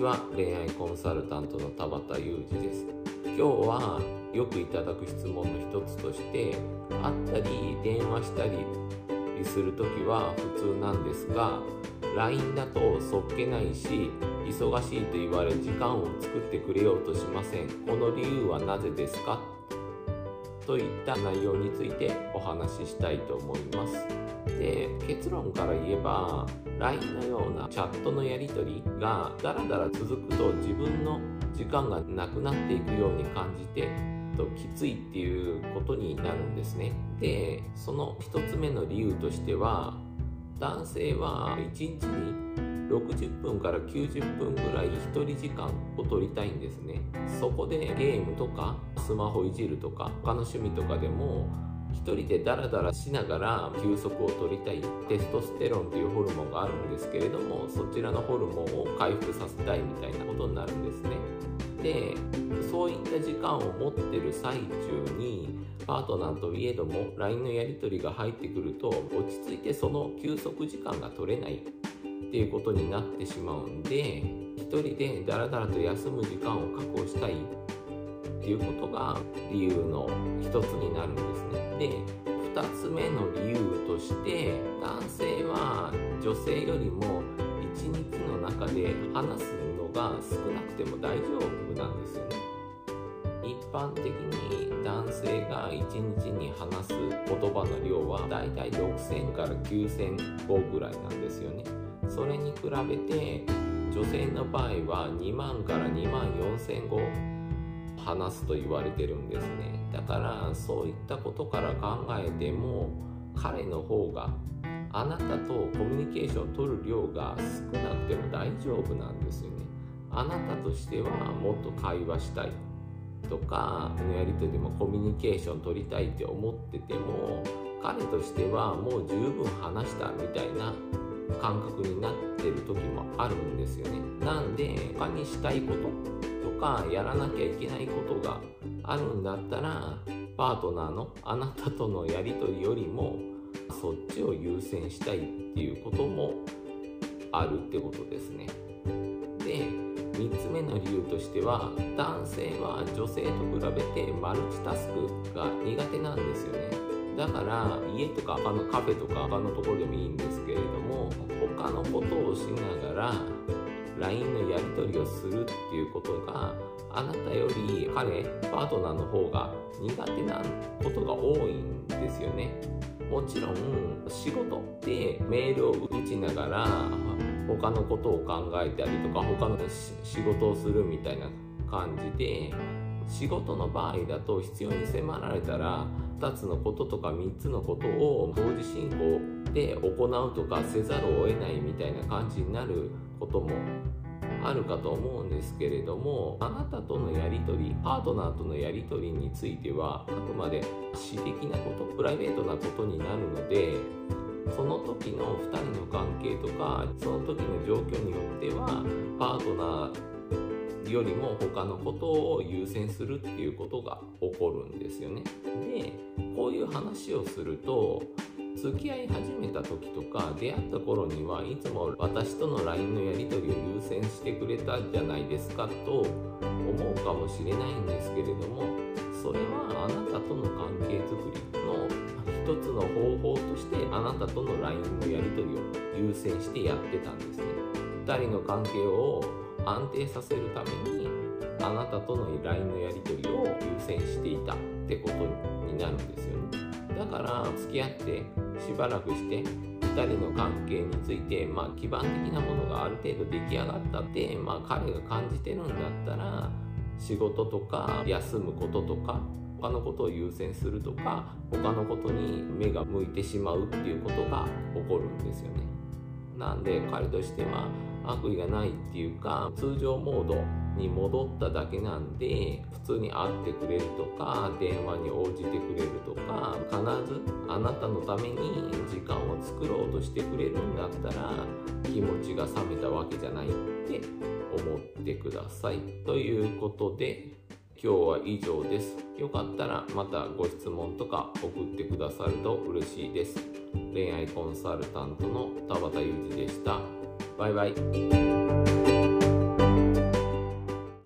ちは。恋愛コンサルタントの田畑裕二です。今日はよくいただく質問の一つとして会ったり電話したりする時は普通なんですが LINE だとそっけないし忙しいと言われ時間を作ってくれようとしません。この理由はなぜですか？といった内容についてお話ししたいと思います。で結論から言えば LINE のようなチャットのやり取りがだらだら続くと自分の時間がなくなっていくように感じてときついっていうことになるんですね。でその1つ目の理由としては男性は1日に60分から90分ぐらい1人時間を取りたいんですね。そこでゲームとかスマホいじるとか他の趣味とかでも一人でダラダラしながら休息を取りたいテストステロンというホルモンがあるんですけれどもそちらのホルモンを回復させたいみたいなことになるんですね。でそういった時間を持ってる最中にパートナーといえども LINE のやり取りが入ってくると落ち着いてその休息時間が取れない。っていうことになってしまうんで一人でダラダラと休む時間を確保したい。っていうことが理由の一つになるんですね。で2つ目の理由として男性は女性よりも1日の中で話すのが少なくても大丈夫なんですよね。一般的に男性が1日に話す言葉の量はだいたい6000から9000語ぐらいなんですよね。それに比べて女性の場合は2万から2万4000語話すと言われてるんですね。だからそういったことから考えても彼の方があなたとコミュニケーションを取る量が少なくても大丈夫なんですよね。あなたとしてはもっと会話したいとかのやり取りでもコミュニケーション取りたいって思ってても彼としてはもう十分話したみたいな感覚になってる時もあるんですよね。なんで他にしたいこととかやらなきゃいけないことがあるんだったらパートナーのあなたとのやり取りよりもそっちを優先したいっていうこともあるってことですね。で3つ目の理由としては男性は女性と比べてマルチタスクが苦手なんですよね。だから家とか他のカフェとか他のところでもいいんですけれども他のことをしながら LINE のやり取りをするっていうことがあなたより彼パートナーの方が苦手なことが多いんですよね。もちろん仕事でメールを打ちながら他のことを考えたりとか他の仕事をするみたいな感じで仕事の場合だと必要に迫られたら2つのこととか3つのことを同時進行で行うとかせざるを得ないみたいな感じになることもあるかと思うんですけれどもあなたとのやり取りパートナーとのやり取りについてはあくまで私的なことプライベートなことになるのでその時の2人の関係とかその時の状況によってはパートナーよりも他のことを優先するっていうことが起こるんですよね。でこういう話をすると付き合い始めた時とか出会った頃にはいつも私との LINE のやり取りを優先してくれたじゃないですかと思うかもしれないんですけれどもそれはあなたとの関係づくりの一つの方法としてあなたとの LINE のやり取りを優先してやってたんですね。2人の関係を安定させるためにあなたとの LINE のやり取りを優先していたってことになるんですよね。だから付き合ってしばらくして2人の関係について、まあ、基盤的なものがある程度出来上がったって、まあ、彼が感じてるんだったら仕事とか休むこととか他のことを優先するとか他のことに目が向いてしまうっていうことが起こるんですよね。なんで彼としては悪意がないっていうか通常モードに戻っただけなんで普通に会ってくれるとか電話に応じてくれるとか必ずあなたのために時間を作ろうとしてくれるんだったら気持ちが冷めたわけじゃないって思ってくださいということで今日は以上です。よかったらまたご質問とか送ってくださると嬉しいです。恋愛コンサルタントの田畑裕二でした。バイバイ。